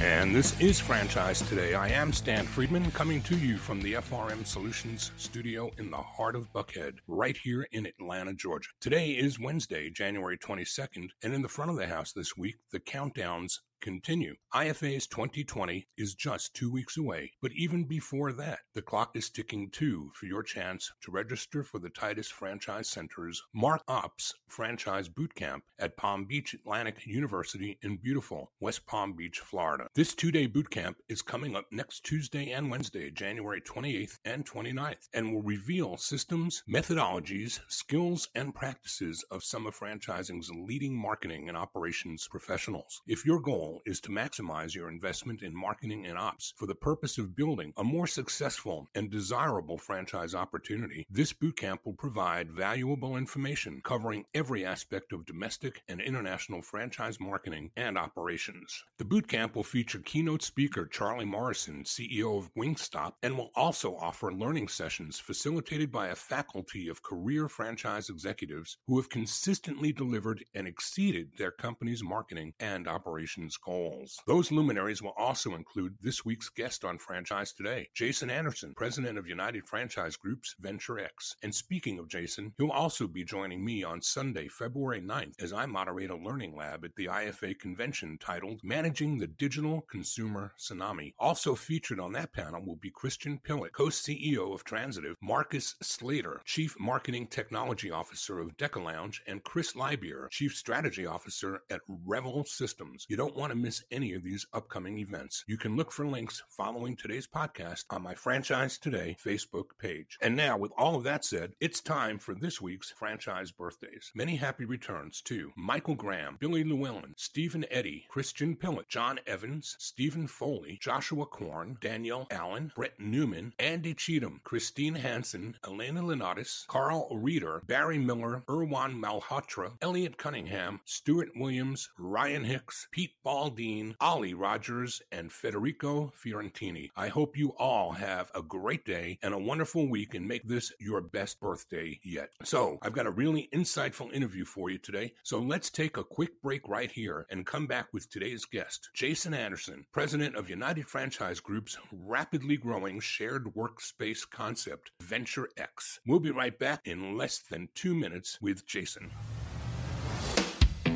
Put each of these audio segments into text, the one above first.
And this is Franchise Today. I am Stan Friedman coming to you from the FRM Solutions studio in the heart of Buckhead, right here in Atlanta, Georgia. Today is Wednesday, January 22nd, and in the front of the house this week, the countdowns continue. IFA's 2020 is just two weeks away, but even before that, the clock is ticking too for your chance to register for the Titus Franchise Center's Mark Ops Franchise Bootcamp at Palm Beach Atlantic University in beautiful West Palm Beach, Florida. This two day bootcamp is coming up next Tuesday and Wednesday, January 28th and 29th, and will reveal systems, methodologies, skills, and practices of some of franchising's leading marketing and operations professionals. If your goal goal is to maximize your investment in marketing and ops for the purpose of building a more successful and desirable franchise opportunity. This bootcamp will provide valuable information covering every aspect of domestic and international franchise marketing and operations. The bootcamp will feature keynote speaker Charlie Morrison, CEO of Wingstop, and will also offer learning sessions facilitated by a faculty of career franchise executives who have consistently delivered and exceeded their company's marketing and operations goals. Those luminaries will also include this week's guest on Franchise Today, Jason Anderson, president of United Franchise Group's Venture X. And speaking of Jason, he'll also be joining me on Sunday, February 9th, as I moderate a learning lab at the IFA convention titled Managing the Digital Consumer Tsunami. Also featured on that panel will be Christian Pillett, co CEO of Transitiv, Marcus Slater, Chief Marketing Technology Officer of Deca Lounge, and Chris Lybeer, Chief Strategy Officer at Revel Systems. You don't want want to miss any of these upcoming events, you can look for links following today's podcast on my Franchise Today Facebook page. And now, with all of that said, it's time for this week's franchise birthdays. Many happy returns to Michael Graham, Billy Llewellyn, Stephen Eddy, Christian Pillett, John Evans, Stephen Foley, Joshua Korn, Danielle Allen, Brett Newman, Andy Cheatham, Christine Hansen, Elena Lenatis, Carl Reeder, Barry Miller, Irwan Malhotra, Elliot Cunningham, Stuart Williams, Ryan Hicks, Pete Ball, Dean, Ollie Rogers, and Federico Fiorentini. I hope you all have a great day and a wonderful week and make this your best birthday yet. So, I've got a really insightful interview for you today. So, let's take a quick break right here and come back with today's guest, Jason Anderson, president of United Franchise Group's rapidly growing shared workspace concept, Venture X. We'll be right back in less than two minutes with Jason.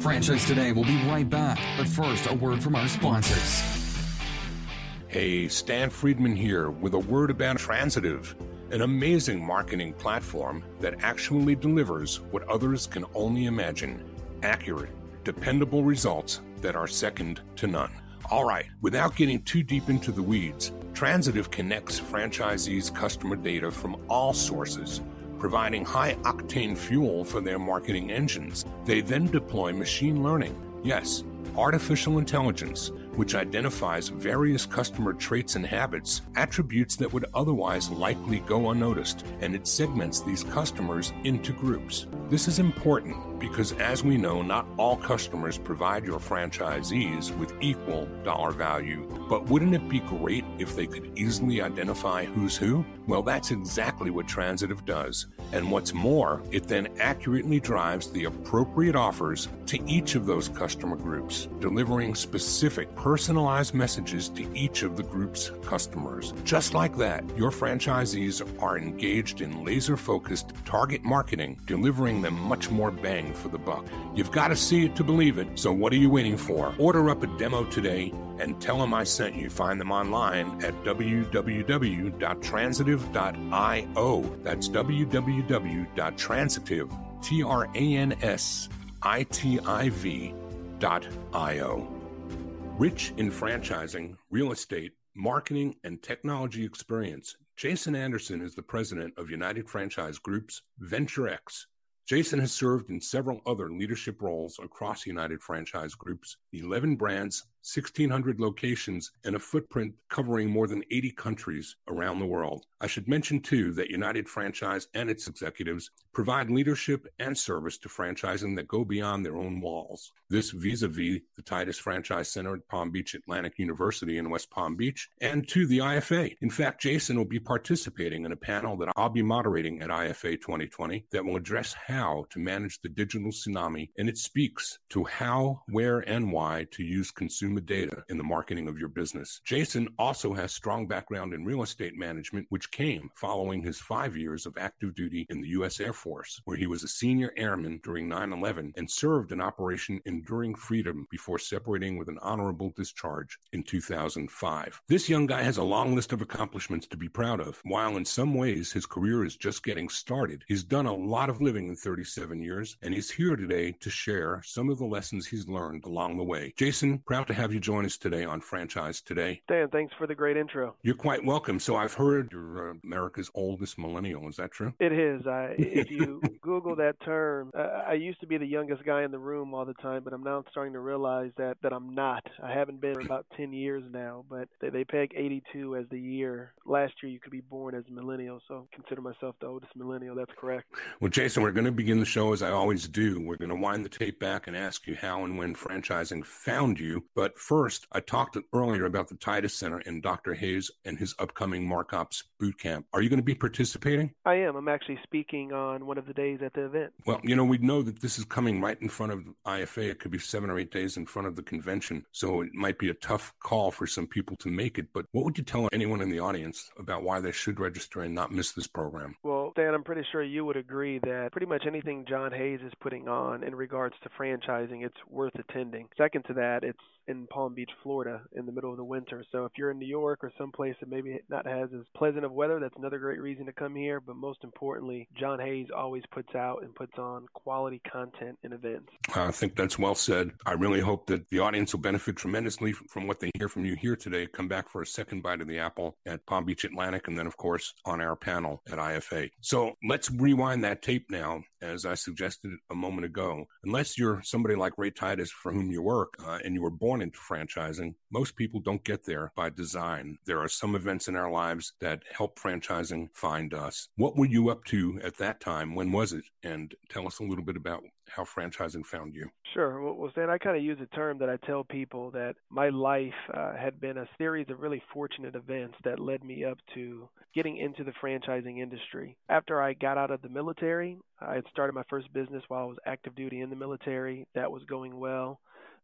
Franchise Today will be right back, but first, a word from our sponsors. Hey, Stan Friedman here with a word about Transitiv, an amazing marketing platform that actually delivers what others can only imagine accurate, dependable results that are second to none. All right, without getting too deep into the weeds, Transitiv connects franchisees' customer data from all sources providing high octane fuel for their marketing engines. They then deploy machine learning. Yes, artificial intelligence which identifies various customer traits and habits, attributes that would otherwise likely go unnoticed, and it segments these customers into groups. This is important because, as we know, not all customers provide your franchisees with equal dollar value. But wouldn't it be great if they could easily identify who's who? Well, that's exactly what Transitiv does. And what's more, it then accurately drives the appropriate offers to each of those customer groups, delivering specific personalized messages to each of the group's customers. Just like that, your franchisees are engaged in laser focused target marketing, delivering them much more bang for the buck. You've got to see it to believe it, so what are you waiting for? Order up a demo today and tell them I sent you. Find them online at www.transitiv.io. That's www.transitiv, T R A N S I T I V dot I-O. Rich in franchising, real estate, marketing, and technology experience, Jason Anderson is the president of United Franchise Group's Venture X. Jason has served in several other leadership roles across United Franchise Group's the 11 brands, 1,600 locations, and a footprint covering more than 80 countries around the world. I should mention, too, that United Franchise and its executives provide leadership and service to franchising that go beyond their own walls. This vis a vis the Titus Franchise Center at Palm Beach Atlantic University in West Palm Beach and to the IFA. In fact, Jason will be participating in a panel that I'll be moderating at IFA 2020 that will address how to manage the digital tsunami, and it speaks to how, where, and why to use consumer data in the marketing of your business. Jason also has strong background in real estate management, which came following his five years of active duty in the U.S. Air Force, where he was a senior airman during 9 11 and served in Operation Enduring Freedom before separating with an honorable discharge in 2005. This young guy has a long list of accomplishments to be proud of. While in some ways his career is just getting started, he's done a lot of living in 37 years, and he's here today to share some of the lessons he's learned along the way. Jason, proud to have you join us today on Franchise Today. Dan, thanks for the great intro. You're quite welcome. So I've heard you're uh, America's oldest millennial. Is that true? It is. I, if you Google that term, uh, I used to be the youngest guy in the room all the time, but I'm now starting to realize that that I'm not. I haven't been for about 10 years now, but they, they peg 82 as the year. Last year you could be born as a millennial, so consider myself the oldest millennial. That's correct. Well, Jason, we're going to begin the show as I always do. We're going to wind the tape back and ask you how and when franchising found you. But first, I talked earlier about the Titus Center and Dr. Hayes and his upcoming Markops boot camp. Are you going to be participating? I am. I'm actually speaking on one of the days at the event. Well, you know, we know that this is coming right in front of IFA. It could be seven or eight days in front of the convention. So it might be a tough call for some people to make it. But what would you tell anyone in the audience about why they should register and not miss this program? Well, Dan, I'm pretty sure you would agree that pretty much anything John Hayes is putting on in regards to franchising, it's worth attending. Second to that, it's in Palm Beach, Florida, in the middle of the winter. So if you're in New York or someplace that maybe not has as pleasant of weather, that's another great reason to come here. But most importantly, John Hayes always puts out and puts on quality content and events. I think that's well said. I really hope that the audience will benefit tremendously from what they hear from you here today. Come back for a second bite of the apple at Palm Beach Atlantic, and then, of course, on our panel at IFA. So let's rewind that tape now, as I suggested a moment ago. Unless you're somebody like Ray Titus for whom you work uh, and you were born into franchising, most people don't get there by design. There are some events in our lives that help franchising find us. What were you up to at that time? When was it? And tell us a little bit about how franchising found you. Sure. Well, Stan, I kind of use a term that I tell people that my life uh, had been a series of really fortunate events that led me up to getting into the franchising industry. After I got out of the military, I had started my first business while I was active duty in the military. That was going well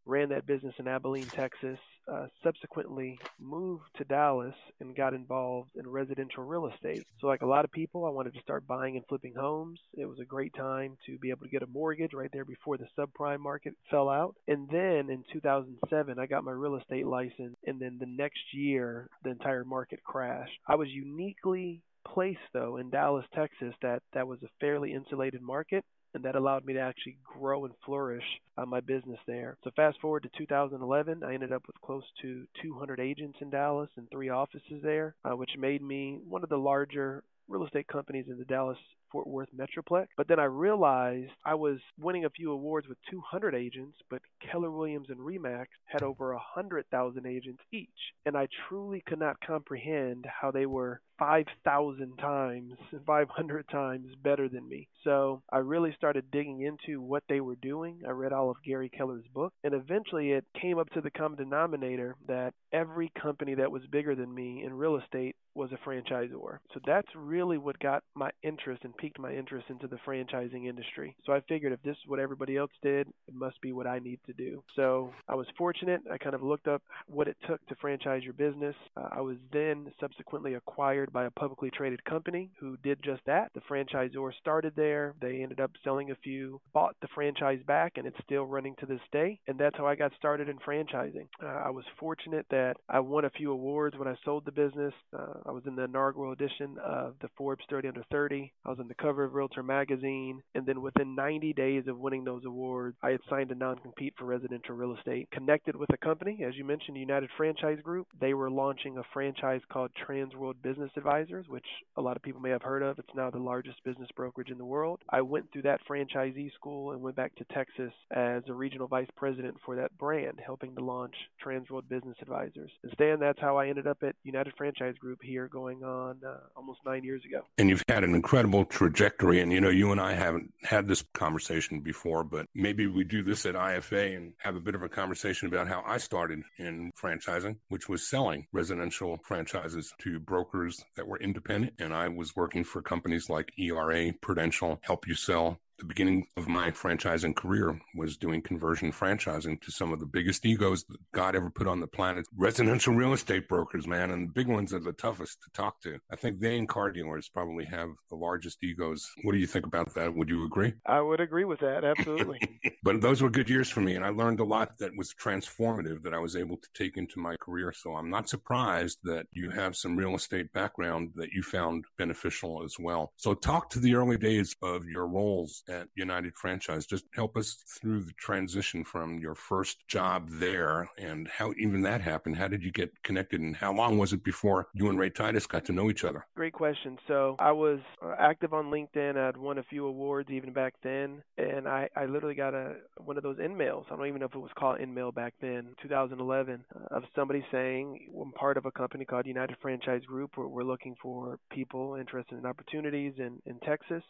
ran that business in Abilene, Texas. Uh, subsequently moved to Dallas and got involved in residential real estate. So, like a lot of people, I wanted to start buying and flipping homes. It was a great time to be able to get a mortgage right there before the subprime market fell out. And then in 2007, I got my real estate license. And then the next year, the entire market crashed. I was uniquely placed though in Dallas, Texas that that was a fairly insulated market and that allowed me to actually grow and flourish uh, my business there. So fast forward to 2011, I ended up with close to 200 agents in Dallas and three offices there, uh, which made me one of the larger real estate companies in the Dallas Fort Worth Metroplex. But then I realized I was winning a few awards with 200 agents, but Keller Williams and Remax had over 100,000 agents each. And I truly could not comprehend how they were 5,000 times, 500 times better than me. So I really started digging into what they were doing. I read all of Gary Keller's book, and eventually it came up to the common denominator that every company that was bigger than me in real estate was a franchisor. So that's really what got my interest and piqued my interest into the franchising industry. So I figured if this is what everybody else did, it must be what I need to do. So I was fortunate. I kind of looked up what it took to franchise your business. Uh, I was then subsequently acquired by a publicly traded company who did just that. The franchisor started there. They ended up selling a few, bought the franchise back, and it's still running to this day. And that's how I got started in franchising. Uh, I was fortunate that I won a few awards when I sold the business. Uh, I was in the inaugural edition of the Forbes 30 Under 30. I was on the cover of Realtor magazine, and then within 90 days of winning those awards, I had signed a non-compete for residential real estate. Connected with a company, as you mentioned, United Franchise Group. They were launching a franchise called Transworld Business Advisors, which a lot of people may have heard of. It's now the largest business brokerage in the world. I went through that franchisee school and went back to Texas as a regional vice president for that brand, helping to launch Transworld Business Advisors. And Stan, that's how I ended up at United Franchise Group here going on uh, almost nine years ago. And you've had an incredible trajectory. And, you know, you and I haven't had this conversation before, but maybe we do this at IFA and have a bit of a conversation about how I started in franchising, which was selling residential franchises to brokers that were independent. And I was working for companies like ERA, Prudential, Help You Sell, the beginning of my franchising career was doing conversion franchising to some of the biggest egos that God ever put on the planet. Residential real estate brokers, man, and the big ones are the toughest to talk to. I think they and car dealers probably have the largest egos. What do you think about that? Would you agree? I would agree with that, absolutely. but those were good years for me, and I learned a lot that was transformative that I was able to take into my career. So I'm not surprised that you have some real estate background that you found beneficial as well. So talk to the early days of your roles at United Franchise. Just help us through the transition from your first job there and how even that happened. How did you get connected and how long was it before you and Ray Titus got to know each other? Great question. So I was uh, active on LinkedIn. I'd won a few awards even back then. And I, I literally got a one of those InMails. I don't even know if it was called InMail back then, 2011, uh, of somebody saying, I'm part of a company called United Franchise Group. We're looking for people interested in opportunities in, in Texas.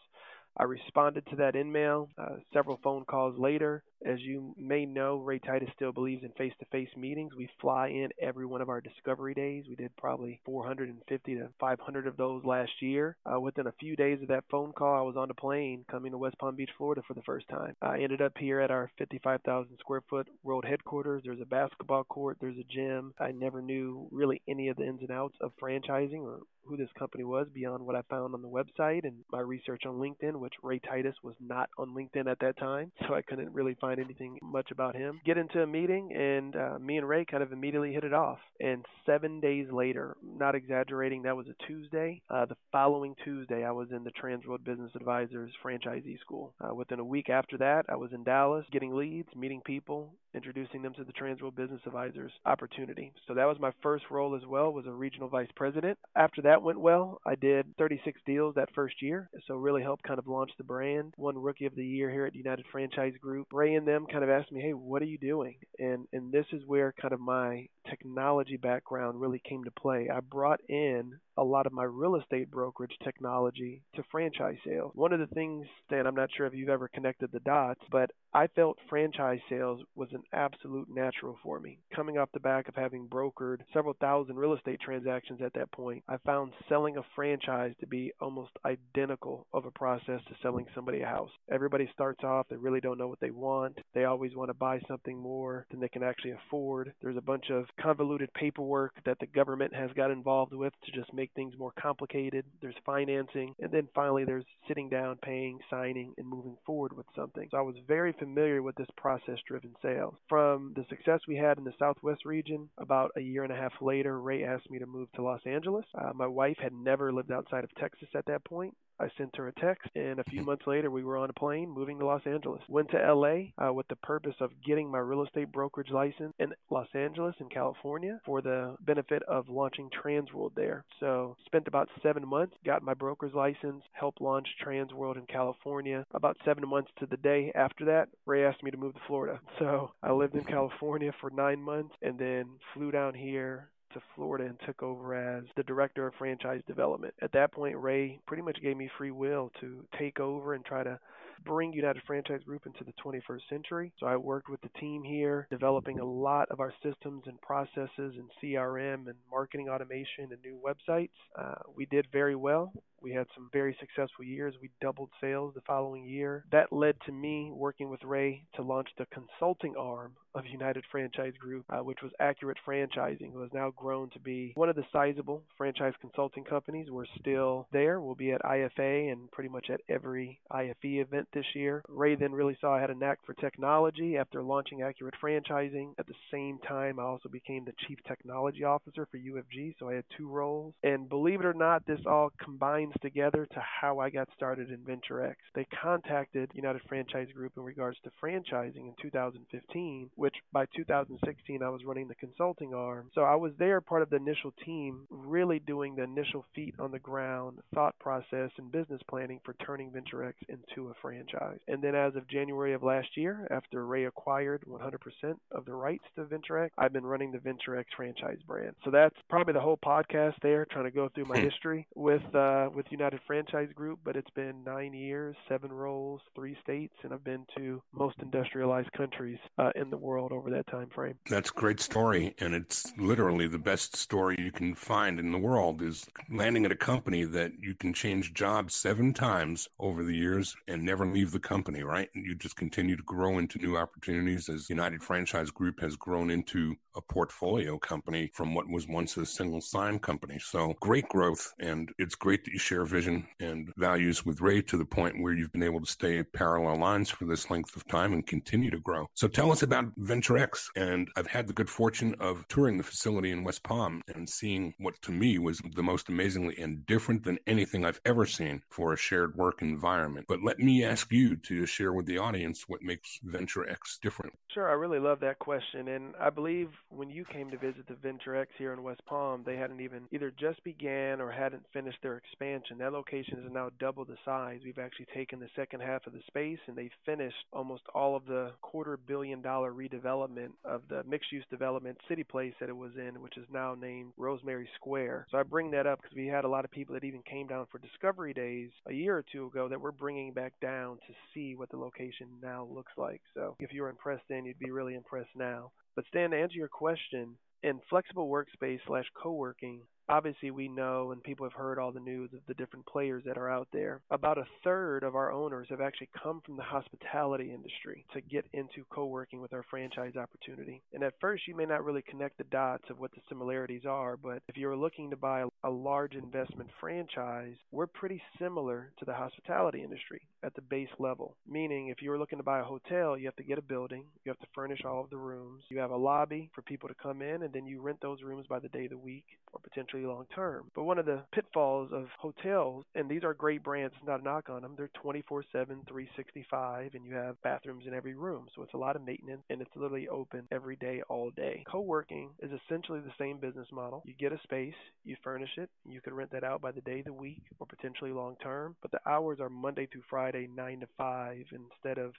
I responded to that InMail uh, several phone calls later. As you may know, Ray Titus still believes in face to face meetings. We fly in every one of our discovery days. We did probably 450 to 500 of those last year. Uh, within a few days of that phone call, I was on the plane coming to West Palm Beach, Florida for the first time. I ended up here at our 55,000 square foot world headquarters. There's a basketball court, there's a gym. I never knew really any of the ins and outs of franchising or who this company was beyond what I found on the website and my research on LinkedIn, which Ray Titus was not on LinkedIn at that time, so I couldn't really find anything much about him. Get into a meeting, and uh, me and Ray kind of immediately hit it off. And seven days later, not exaggerating, that was a Tuesday. Uh, the following Tuesday, I was in the Transworld Business Advisors franchisee school. Uh, within a week after that, I was in Dallas getting leads, meeting people, introducing them to the Transworld Business Advisors opportunity. So that was my first role as well, was a regional vice president. After that went well, I did 36 deals that first year, so really helped kind of launch the brand. One Rookie of the Year here at United Franchise Group. Ray and them kind of asked me, "Hey, what are you doing?" And and this is where kind of my technology background really came to play. I brought in a lot of my real estate brokerage technology to franchise sales. One of the things, Dan, I'm not sure if you've ever connected the dots, but I felt franchise sales was an absolute natural for me. Coming off the back of having brokered several thousand real estate transactions at that point, I found selling a franchise to be almost identical of a process to selling somebody a house. Everybody starts off, they really don't know what they want. They always want to buy something more than they can actually afford. There's a bunch of convoluted paperwork that the government has got involved with to just make things more complicated. There's financing, and then finally there's sitting down, paying, signing, and moving forward with something. So I was very familiar with this process driven sales. From the success we had in the Southwest region, about a year and a half later, Ray asked me to move to Los Angeles. Uh, my wife had never lived outside of Texas at that point. I sent her a text, and a few months later, we were on a plane moving to Los Angeles. Went to LA uh, with the purpose of getting my real estate brokerage license in Los Angeles in California for the benefit of launching Transworld there. So, spent about seven months, got my broker's license, helped launch Transworld in California. About seven months to the day after that, Ray asked me to move to Florida. So, I lived in California for nine months and then flew down here to Florida and took over as the director of franchise development. At that point, Ray pretty much gave me free will to take over and try to bring United Franchise Group into the 21st century. So I worked with the team here, developing a lot of our systems and processes and CRM and marketing automation and new websites. Uh, we did very well. We had some very successful years. We doubled sales the following year. That led to me working with Ray to launch the consulting arm of United Franchise Group, uh, which was Accurate Franchising, who has now grown to be one of the sizable franchise consulting companies. We're still there. We'll be at IFA and pretty much at every IFE event this year. Ray then really saw I had a knack for technology after launching Accurate Franchising. At the same time, I also became the Chief Technology Officer for UFG, so I had two roles. And believe it or not, this all combined brains together to how I got started in VentureX. They contacted United Franchise Group in regards to franchising in 2015, which by 2016 I was running the consulting arm. So I was there part of the initial team, really doing the initial feet on the ground thought process and business planning for turning VentureX into a franchise. And then as of January of last year, after Ray acquired 100% of the rights to VentureX, I've been running the VentureX franchise brand. So that's probably the whole podcast there, trying to go through my hmm. history with uh, with United Franchise Group. But it's been nine years, seven roles, three states, and I've been to most industrialized countries uh, in the world over that time frame. That's a great story, and it's literally the best story you can find in the world. Is landing at a company that you can change jobs seven times over the years and never leave the company. Right? You just continue to grow into new opportunities as United Franchise Group has grown into a portfolio company from what was once a single sign company. So great growth. And it's great that you share vision and values with Ray to the point where you've been able to stay at parallel lines for this length of time and continue to grow. So tell us about VentureX. And I've had the good fortune of touring the facility in West Palm and seeing what to me was the most amazingly and different than anything I've ever seen for a shared work environment. But let me ask you to share with the audience what makes VentureX different. Sure. I really love that question. And I believe when you came to visit the VentureX here in West Palm, they hadn't even either just began or hadn't finished their expansion. That location is now double the size. We've actually taken the second half of the space and they finished almost all of the quarter billion dollar redevelopment of the mixed use development CityPlace that it was in, which is now named Rosemary Square. So I bring that up because we had a lot of people that even came down for discovery days a year or two ago that we're bringing back down to see what the location now looks like. So if you were impressed then, you'd be really impressed now. But Stan, to answer your question, in flexible workspace slash co-working, obviously we know and people have heard all the news of the different players that are out there. About a third of our owners have actually come from the hospitality industry to get into co-working with our franchise opportunity. And at first you may not really connect the dots of what the similarities are, but if you're looking to buy a large investment franchise, we're pretty similar to the hospitality industry at the base level. Meaning if you're looking to buy a hotel, you have to get a building, you have to furnish all of the rooms, you have a lobby for people to come in and then you rent those rooms by the day of the week or potentially long term. But one of the pitfalls of hotels, and these are great brands, not a knock on them, they're 24 7, 365, and you have bathrooms in every room. So it's a lot of maintenance and it's literally open every day, all day. Co working is essentially the same business model. You get a space, you furnish it, you can rent that out by the day, the week, or potentially long term. But the hours are Monday through Friday, 9 to 5, instead of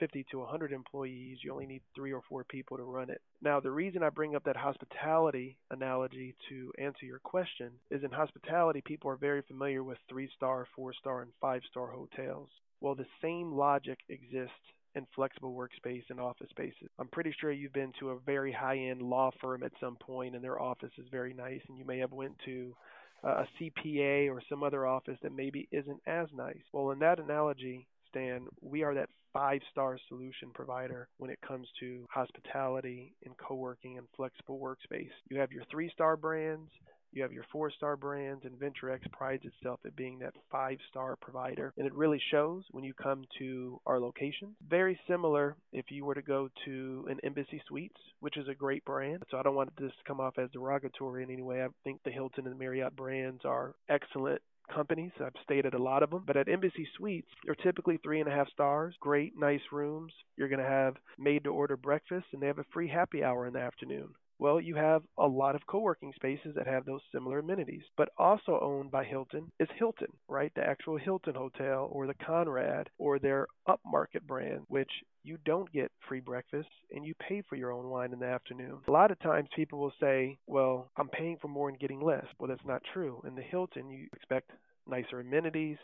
50 to 100 employees, you only need three or four people to run it. Now, the reason I bring up that hospitality analogy to answer your question is in hospitality, people are very familiar with three star, four star, and five star hotels. Well, the same logic exists in flexible workspace and office spaces. I'm pretty sure you've been to a very high-end law firm at some point and their office is very nice and you may have went to a CPA or some other office that maybe isn't as nice. Well, in that analogy, Stan, we are that five star solution provider when it comes to hospitality and co working and flexible workspace. You have your three star brands, you have your four star brands, and VentureX prides itself at being that five star provider. And it really shows when you come to our locations. Very similar if you were to go to an Embassy Suites, which is a great brand. So I don't want this to come off as derogatory in any way. I think the Hilton and the Marriott brands are excellent companies. I've stayed at a lot of them. But at Embassy Suites, they're typically three and a half stars, great, nice rooms. You're going to have made to order breakfast, and they have a free happy hour in the afternoon. Well, you have a lot of co-working spaces that have those similar amenities. But also owned by Hilton is Hilton, right? The actual Hilton Hotel or the Conrad or their upmarket brand, which you don't get free breakfast and you pay for your own wine in the afternoon. A lot of times people will say, well, I'm paying for more and getting less. Well, that's not true. In the Hilton, you expect nicer amenities,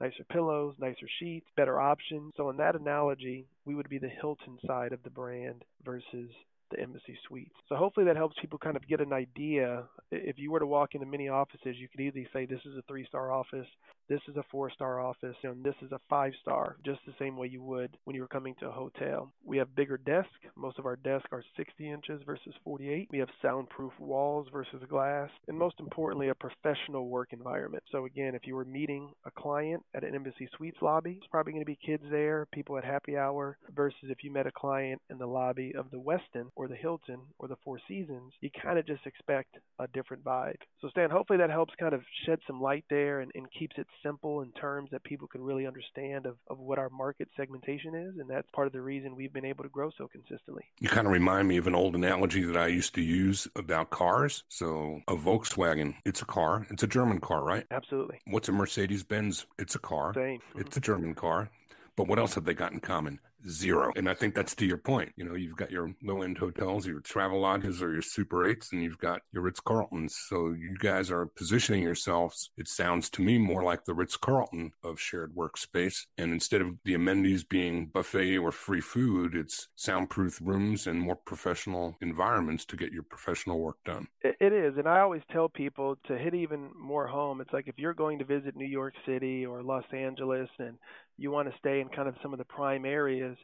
nicer pillows, nicer sheets, better options. So, in that analogy, we would be the Hilton side of the brand versus the Embassy Suites. So hopefully that helps people kind of get an idea. If you were to walk into many offices, you could easily say this is a three-star office, this is a four-star office, and this is a five-star, just the same way you would when you were coming to a hotel. We have bigger desks. Most of our desks are 60 inches versus 48. We have soundproof walls versus glass, and most importantly, a professional work environment. So again, if you were meeting a client at an Embassy Suites lobby, it's probably going to be kids there, people at happy hour, versus if you met a client in the lobby of the Westin or the Hilton or the Four Seasons, you kind of just expect a different vibe. So, Stan, hopefully that helps kind of shed some light there and, and keeps it simple in terms that people can really understand of, of what our market segmentation is. And that's part of the reason we've been able to grow so consistently. You kind of remind me of an old analogy that I used to use about cars. So, a Volkswagen, it's a car, it's a German car, right? Absolutely. What's a Mercedes Benz? It's a car. Same. It's a German car. But what else have they got in common? Zero. And I think that's to your point. You know, you've got your low end hotels, your travel lodges, or your Super 8s, and you've got your Ritz Carltons. So you guys are positioning yourselves, it sounds to me more like the Ritz Carlton of shared workspace. And instead of the amenities being buffet or free food, it's soundproof rooms and more professional environments to get your professional work done. It is. And I always tell people to hit even more home. It's like if you're going to visit New York City or Los Angeles and you want to stay in kind of some of the prime areas,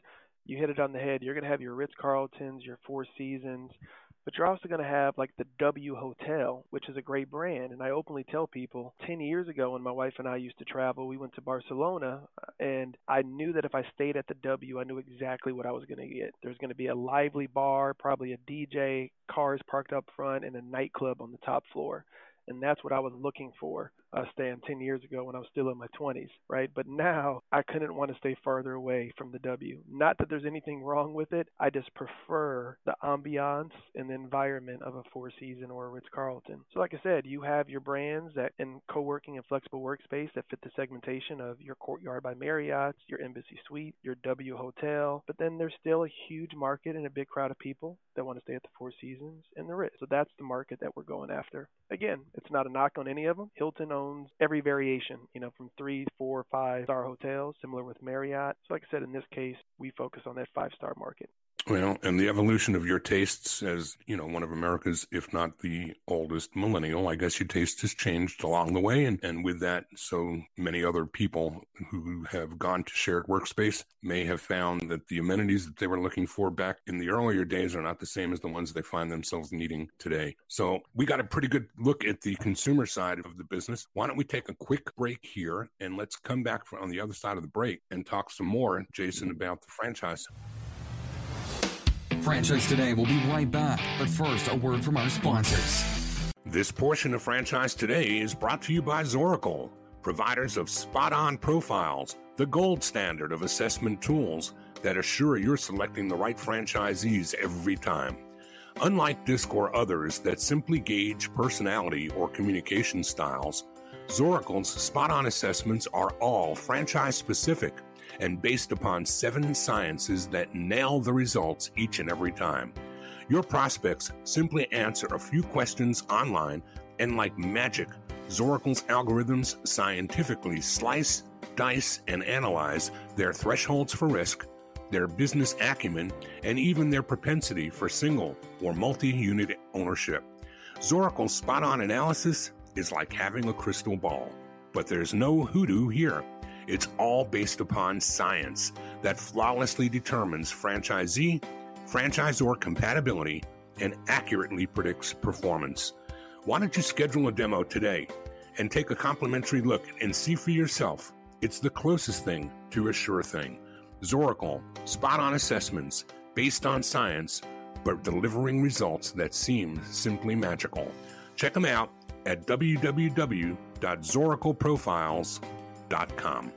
you hit it on the head. You're going to have your Ritz Carltons, your Four Seasons, but you're also going to have like the W Hotel, which is a great brand. And I openly tell people 10 years ago when my wife and I used to travel, we went to Barcelona uh, and I knew that if I stayed at the W, I knew exactly what I was going to get. There's going to be a lively bar, probably a DJ, cars parked up front, and a nightclub on the top floor and that's what I was looking for, uh, Stan, 10 years ago when I was still in my 20s, right? But now I couldn't want to stay farther away from the W. Not that there's anything wrong with it. I just prefer the ambiance and the environment of a Four Season or a Ritz Carlton. So, like I said, you have your brands that in co-working and flexible workspace that fit the segmentation of your Courtyard by Marriott, your Embassy Suite, your W Hotel. But then there's still a huge market and a big crowd of people that want to stay at the Four Seasons and the Ritz. So that's the market that we're going after. Again, it's not a knock on any of them. Hilton owns every variation, you know, from three, four, five star hotels, similar with Marriott. So, like I said, in this case, we focus on that five star market. Well, and the evolution of your tastes as, you know, one of America's, if not the oldest millennial, I guess your taste has changed along the way. And, and with that, so many other people who have gone to shared workspace may have found that the amenities that they were looking for back in the earlier days are not the same as the ones they find themselves needing today. So we got a pretty good look at the consumer side of the business. Why don't we take a quick break here and let's come back on the other side of the break and talk some more, Jason, mm-hmm. about the franchise. Franchise Today will be right back, but first, a word from our sponsors. This portion of Franchise Today is brought to you by Zoracle, providers of spot on profiles, the gold standard of assessment tools that assure you're selecting the right franchisees every time. Unlike DISC or others that simply gauge personality or communication styles, Zoracle's spot on assessments are all franchise specific and based upon seven sciences that nail the results each and every time. Your prospects simply answer a few questions online, and like magic, Zoracle's algorithms scientifically slice, dice, and analyze their thresholds for risk, their business acumen, and even their propensity for single or multi unit ownership. Zoracle's spot on analysis is like having a crystal ball, but there's no hoodoo here. It's all based upon science that flawlessly determines franchisee, franchisor compatibility, and accurately predicts performance. Why don't you schedule a demo today and take a complimentary look and see for yourself? It's the closest thing to a sure thing. Zoracle, spot on assessments based on science, but delivering results that seem simply magical. Check them out at www.zoracleprofiles.com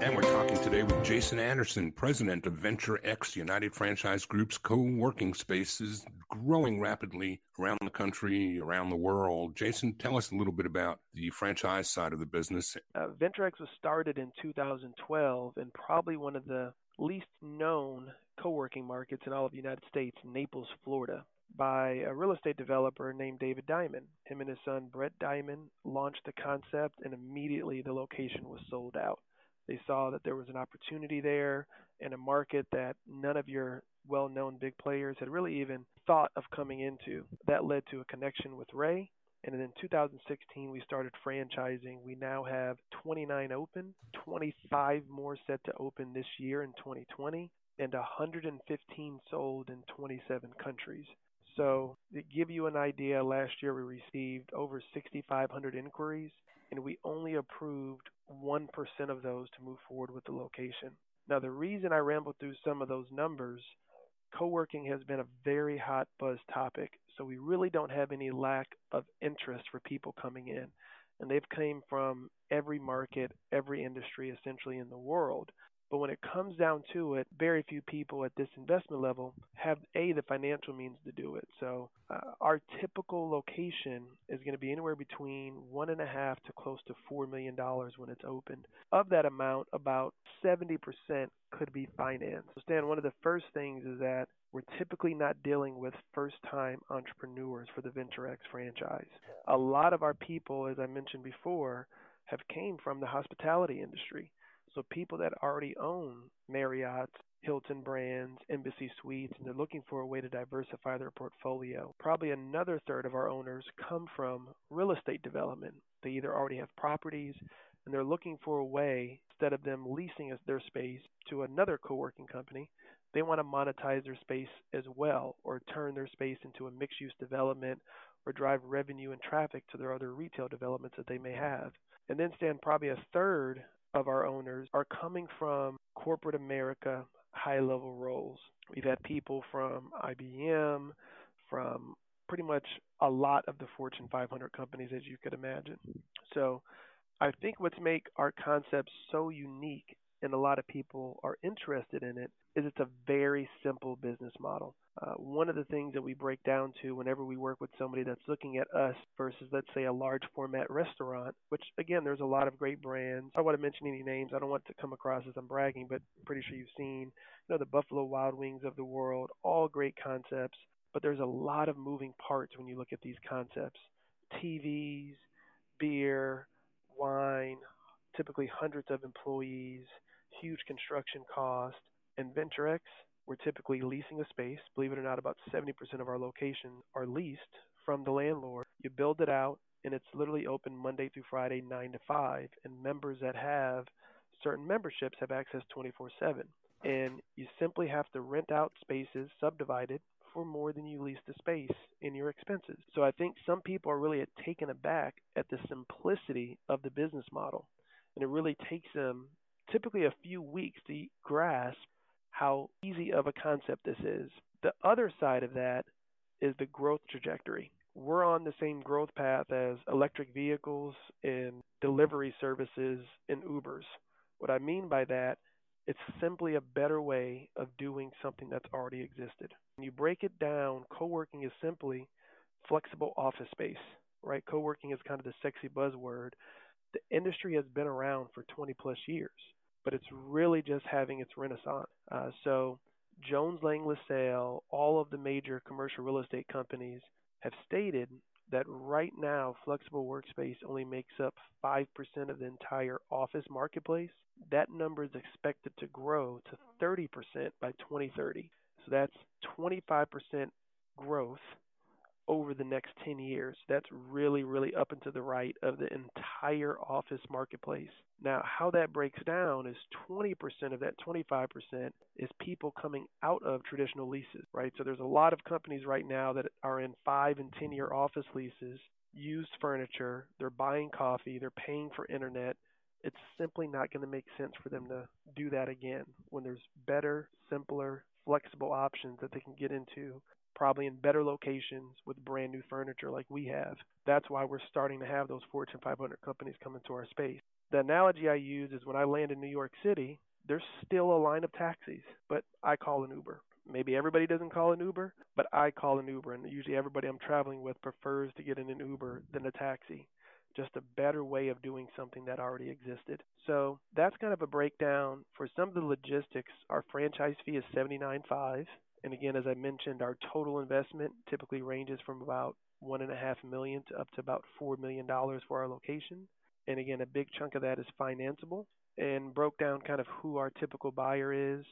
and we're talking today with Jason Anderson, president of Venture X United Franchise Group's co working spaces, growing rapidly around the country, around the world. Jason, tell us a little bit about the franchise side of the business. Uh, Venture X was started in 2012 and probably one of the least known co working markets in all of the United States, Naples, Florida by a real estate developer named David Diamond. Him and his son Brett Diamond launched the concept, and immediately the location was sold out. They saw that there was an opportunity there in a market that none of your well known big players had really even thought of coming into. That led to a connection with Ray. And then in 2016, we started franchising. We now have 29 open, 25 more set to open this year in 2020, and 115 sold in 27 countries. So, to give you an idea, last year we received over 6,500 inquiries, and we only approved 1% of those to move forward with the location. Now, the reason I rambled through some of those numbers co working has been a very hot buzz topic. So we really don't have any lack of interest for people coming in. And they've came from every market, every industry essentially in the world. But when it comes down to it, very few people at this investment level have a the financial means to do it. So uh, our typical location is going to be anywhere between one and a half to close to four million dollars when it's opened. Of that amount, about 70% could be financed. So Stan, one of the first things is that we're typically not dealing with first time entrepreneurs for the VentureX franchise. A lot of our people, as I mentioned before, have came from the hospitality industry. So people that already own Marriott, Hilton brands, Embassy Suites, and they're looking for a way to diversify their portfolio. Probably another third of our owners come from real estate development. They either already have properties and they're looking for a way, instead of them leasing their space to another co working company, they want to monetize their space as well or turn their space into a mixed use development or drive revenue and traffic to their other retail developments that they may have. And then Stan probably a third of our owners are coming from corporate America high level roles. We've had people from IBM, from pretty much a lot of the Fortune 500 companies, as you could imagine. So I think what's make our concept so unique and a lot of people are interested in it is it's a very simple business model. Uh, one of the things that we break down to whenever we work with somebody that's looking at us versus, let's say, a large format restaurant, which again, there's a lot of great brands. I don't want to mention any names. I don't want to come across as I'm bragging, but I'm pretty sure you've seen, you know, the Buffalo Wild Wings of the world, all great concepts. But there's a lot of moving parts when you look at these concepts TVs, beer, wine, typically hundreds of employees, huge construction cost. And VentureX, we're typically leasing a space. Believe it or not, about 70% of our locations are leased from the landlord. You build it out, and it's literally open Monday through Friday, 9 to 5. And members that have certain memberships have access 24 7. And you simply have to rent out spaces subdivided for more than you lease the space in your expenses. So I think some people are really taken aback at the simplicity of the business model. And it really takes them typically a few weeks to grasp how easy of a concept this is. The other side of that is the growth trajectory. We're on the same growth path as electric vehicles and delivery services and Ubers. What I mean by that, it's simply a better way of doing something that's already existed. When you break it down, co working is simply flexible office space, right? Co working is kind of the sexy buzzword. The industry has been around for 20 plus years but it's really just having its renaissance. Uh, so Jones Lang LaSalle, all of the major commercial real estate companies have stated that right now flexible workspace only makes up 5% of the entire office marketplace. That number is expected to grow to 30% by 2030. So that's 25% growth over the next 10 years. That's really, really up and to the right of the entire office marketplace. Now, how that breaks down is 20% of that 25% is people coming out of traditional leases, right? So there's a lot of companies right now that are in five and 10 year office leases, used furniture, they're buying coffee, they're paying for internet. It's simply not going to make sense for them to do that again when there's better, simpler, flexible options that they can get into probably in better locations with brand new furniture like we have. That's why we're starting to have those Fortune 500 companies come into our space. The analogy I use is when I land in New York City, there's still a line of taxis, but I call an Uber. Maybe everybody doesn't call an Uber, but I call an Uber, and usually everybody I'm traveling with prefers to get in an Uber than a taxi. Just a better way of doing something that already existed. So that's kind of a breakdown. For some of the logistics, our franchise fee is $79.5. And again, as I mentioned, our total investment typically ranges from about one and a half million to up to about four million dollars for our location. And again, a big chunk of that is financeable and broke down kind of who our typical buyer is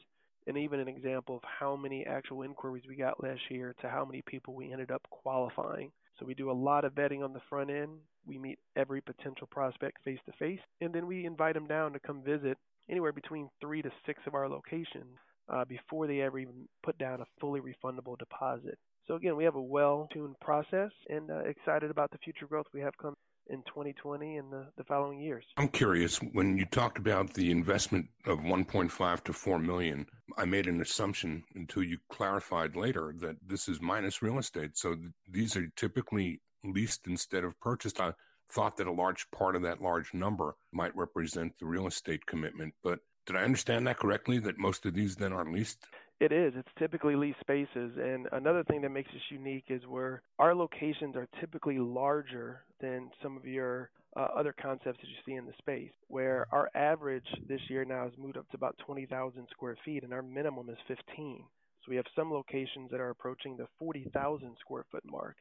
and even an example of how many actual inquiries we got last year to how many people we ended up qualifying. So we do a lot of vetting on the front end. We meet every potential prospect face to face, and then we invite them down to come visit anywhere between three to six of our locations uh, before they ever even put down a fully refundable deposit. So again, we have a well-tuned process and uh, excited about the future growth we have come in 2020 and the, the following years. I'm curious when you talked about the investment of 1.5 to 4 million. I made an assumption until you clarified later that this is minus real estate. So th- these are typically leased instead of purchased. I thought that a large part of that large number might represent the real estate commitment, but did I understand that correctly? That most of these then are leased? It is. It's typically leased spaces. And another thing that makes us unique is where our locations are typically larger than some of your uh, other concepts that you see in the space, where our average this year now has moved up to about 20,000 square feet, and our minimum is 15. So we have some locations that are approaching the 40,000 square foot mark.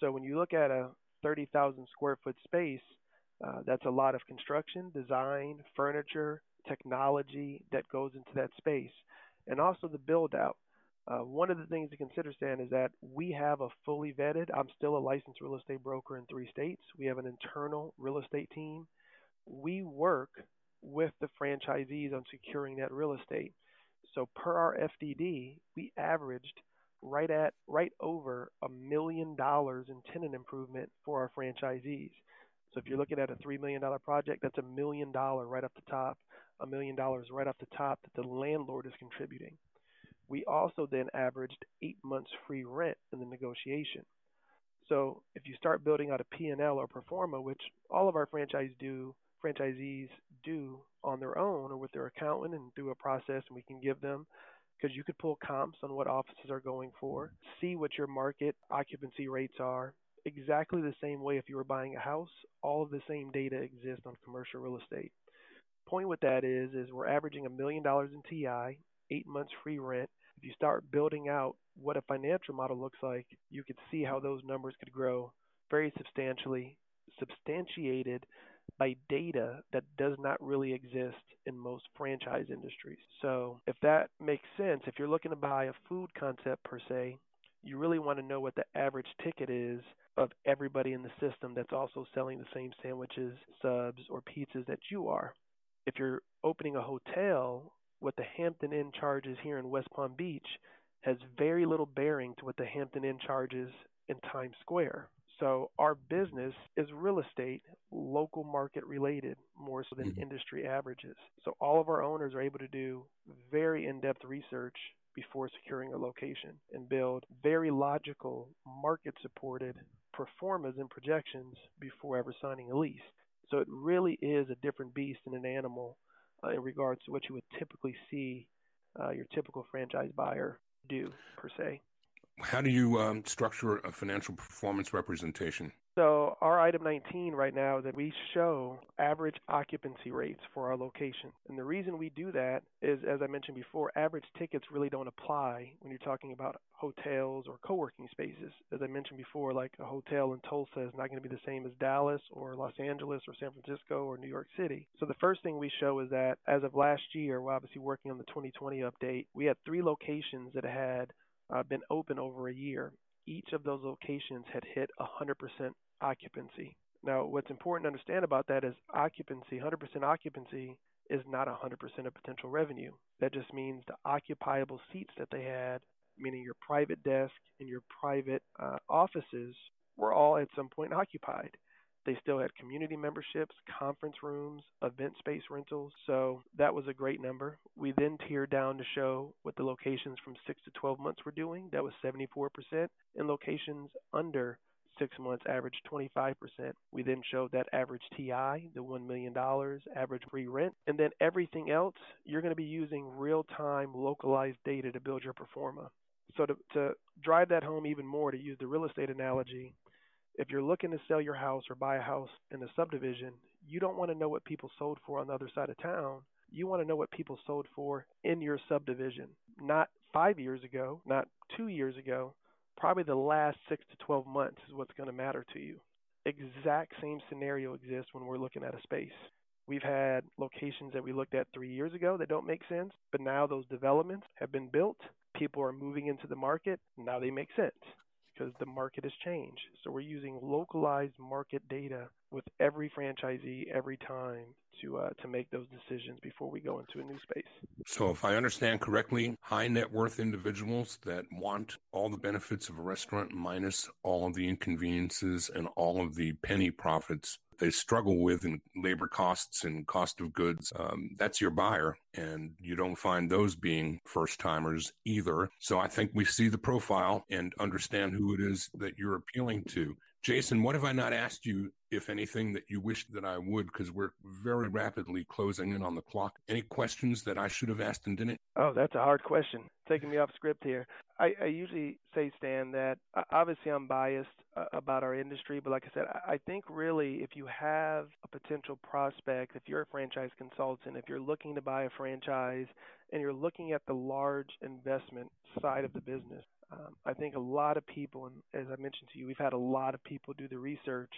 So when you look at a 30,000 square foot space, uh, that's a lot of construction, design, furniture, technology that goes into that space, and also the build out. Uh, one of the things to consider, Stan, is that we have a fully vetted, I'm still a licensed real estate broker in three states. We have an internal real estate team. We work with the franchisees on securing that real estate. So per our FDD, we averaged right at right over a million dollars in tenant improvement for our franchisees. So if you're looking at a three million dollar project, that's a million dollar right off the top, a million dollars right off the top that the landlord is contributing. We also then averaged eight months free rent in the negotiation. So if you start building out a P&L or performa, which all of our franchise do, franchisees do on their own or with their accountant and through a process, and we can give them because you could pull comps on what offices are going for, see what your market occupancy rates are. Exactly the same way if you were buying a house, all of the same data exists on commercial real estate. Point with that is is we're averaging a million dollars in TI, eight months free rent. If you start building out what a financial model looks like, you could see how those numbers could grow very substantially, substantiated by data that does not really exist in most franchise industries. So, if that makes sense, if you're looking to buy a food concept per se, you really want to know what the average ticket is of everybody in the system that's also selling the same sandwiches, subs, or pizzas that you are. If you're opening a hotel, what the Hampton Inn charges here in West Palm Beach has very little bearing to what the Hampton Inn charges in Times Square. So our business is real estate, local market related, more so than mm-hmm. industry averages. So all of our owners are able to do very in-depth research before securing a location and build very logical, market supported performance and projections before ever signing a lease. So it really is a different beast and an animal uh, in regards to what you would typically see uh, your typical franchise buyer do per se. How do you um, structure a financial performance representation? So our item 19 right now that we show average occupancy rates for our location. And the reason we do that is, as I mentioned before, average tickets really don't apply when you're talking about hotels or co-working spaces. As I mentioned before, like a hotel in Tulsa is not going to be the same as Dallas or Los Angeles or San Francisco or New York City. So the first thing we show is that as of last year, we're obviously working on the 2020 update, we had three locations that had uh, been open over a year. Each of those locations had hit 100% occupancy. Now, what's important to understand about that is occupancy, 100% occupancy is not 100% of potential revenue. That just means the occupiable seats that they had, meaning your private desk and your private uh, offices, were all at some point occupied. They still had community memberships, conference rooms, event space rentals. So that was a great number. We then tiered down to show what the locations from 6 to 12 months were doing. That was 74%. And locations under six months average 25%. We then showed that average TI, the $1 million, average free rent, and then everything else, you're going to be using real time localized data to build your performa. So to, to drive that home even more, to use the real estate analogy, if you're looking to sell your house or buy a house in a subdivision, you don't want to know what people sold for on the other side of town. You want to know what people sold for in your subdivision, not five years ago, not two years ago, probably the last six to 12 months is what's going to matter to you. Exact same scenario exists when we're looking at a space. We've had locations that we looked at three years ago that don't make sense, but now those developments have been built. People are moving into the market. Now they make sense because the market has changed. So we're using localized market data with every franchisee every time to uh, to make those decisions before we go into a new space. So, if I understand correctly, high net worth individuals that want all the benefits of a restaurant minus all of the inconveniences and all of the penny profits they struggle with in labor costs and cost of goods, um, that's your buyer. And you don't find those being first timers either. So I think we see the profile and understand who it is that you're appealing to. Jason, what have I not asked you, if anything, that you wish that I would? Because we're very rapidly closing in on the clock. Any questions that I should have asked and didn't? Oh, that's a hard question. Taking me off script here. I, I usually say, Stan, that uh, obviously I'm biased uh, about our industry, but like I said, I, I think really if you have a potential prospect, if you're a franchise consultant, if you're looking to buy a franchise, and you're looking at the large investment side of the business, um, I think a lot of people, and as I mentioned to you, we've had a lot of people do the research.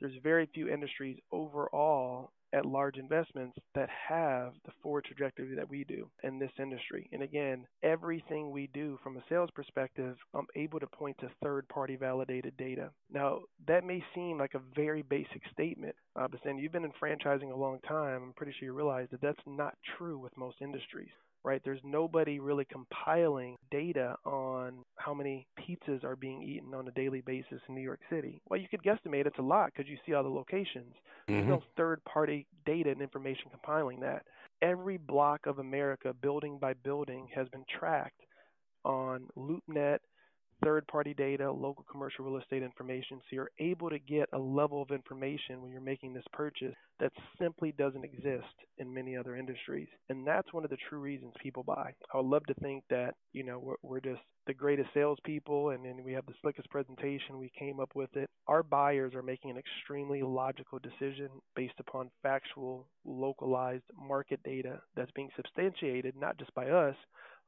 There's very few industries overall at large investments that have the forward trajectory that we do in this industry. And again, everything we do from a sales perspective, I'm able to point to third party validated data. Now, that may seem like a very basic statement, uh, but then you've been in franchising a long time. I'm pretty sure you realize that that's not true with most industries right? There's nobody really compiling data on how many pizzas are being eaten on a daily basis in New York City. Well, you could guesstimate it's a lot because you see all the locations. Mm-hmm. There's no third party data and information compiling that. Every block of America, building by building, has been tracked on LoopNet third party data, local commercial real estate information. So you're able to get a level of information when you're making this purchase that simply doesn't exist in many other industries. And that's one of the true reasons people buy. I would love to think that, you know, we're, we're just the greatest salespeople and, then we have the slickest presentation. We came up with it. Our buyers are making an extremely logical decision based upon factual, localized market data that's being substantiated not just by us,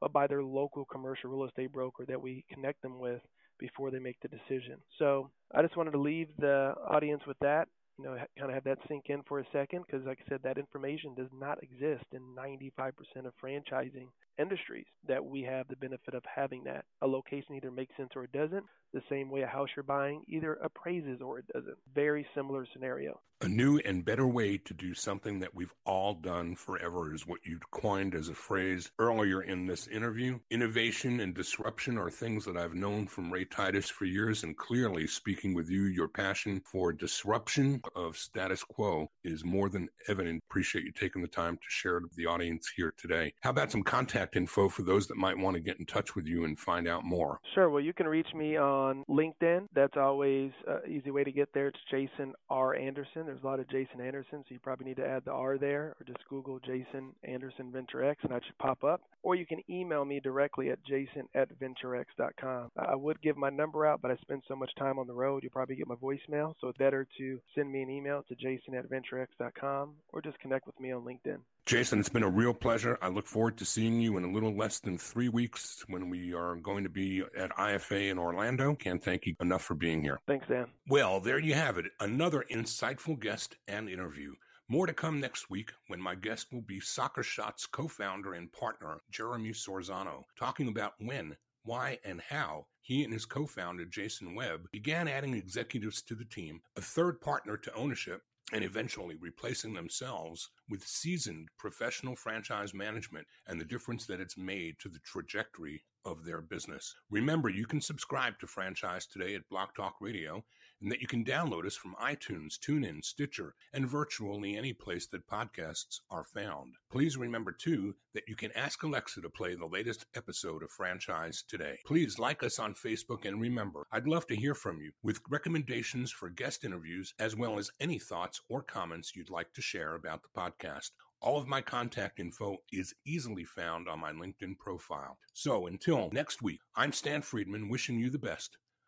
but by their local commercial real estate broker that we connect them with before they make the decision. So I just wanted to leave the audience with that. You know, kind of have that sink in for a second because, like I said, that information does not exist in 95% of franchising industries that we have the benefit of having that. A location either makes sense or it doesn't. The same way a house you're buying either appraises or it doesn't. Very similar scenario. A new and better way to do something that we've all done forever is what you coined as a phrase earlier in this interview. Innovation and disruption are things that I've known from Ray Titus for years, and clearly speaking with you, your passion for disruption of status quo is more than evident. Appreciate you taking the time to share with the audience here today. How about some contact info for those that might want to get in touch with you and find out more? Sure. Well, you can reach me on LinkedIn. That's always an easy way to get there. It's Jason R. Anderson. There's a lot of Jason Anderson, so you probably need to add the R there, or just Google Jason Anderson Venture X, and that should pop up. Or you can email me directly at jason at venturex.com. I would give my number out, but I spend so much time on the road, you'll probably get my voicemail. So it's better to send me an email to jason at venturex.com or just connect with me on LinkedIn. Jason, it's been a real pleasure. I look forward to seeing you in a little less than three weeks when we are going to be at IFA in Orlando. Can't thank you enough for being here. Thanks, Dan. Well, there you have it. Another insightful guest and interview. More to come next week when my guest will be Soccer Shots co founder and partner, Jeremy Sorzano, talking about when, why, and how he and his co founder, Jason Webb, began adding executives to the team, a third partner to ownership, and eventually replacing themselves with seasoned professional franchise management and the difference that it's made to the trajectory of their business. Remember, you can subscribe to Franchise Today at Blog Talk Radio and that you can download us from iTunes, TuneIn, Stitcher, and virtually any place that podcasts are found. Please remember, too, that you can ask Alexa to play the latest episode of Franchise Today. Please like us on Facebook and remember, I'd love to hear from you with recommendations for guest interviews as well as any thoughts or comments you'd like to share about the podcast. All of my contact info is easily found on my LinkedIn profile. So until next week, I'm Stan Friedman wishing you the best,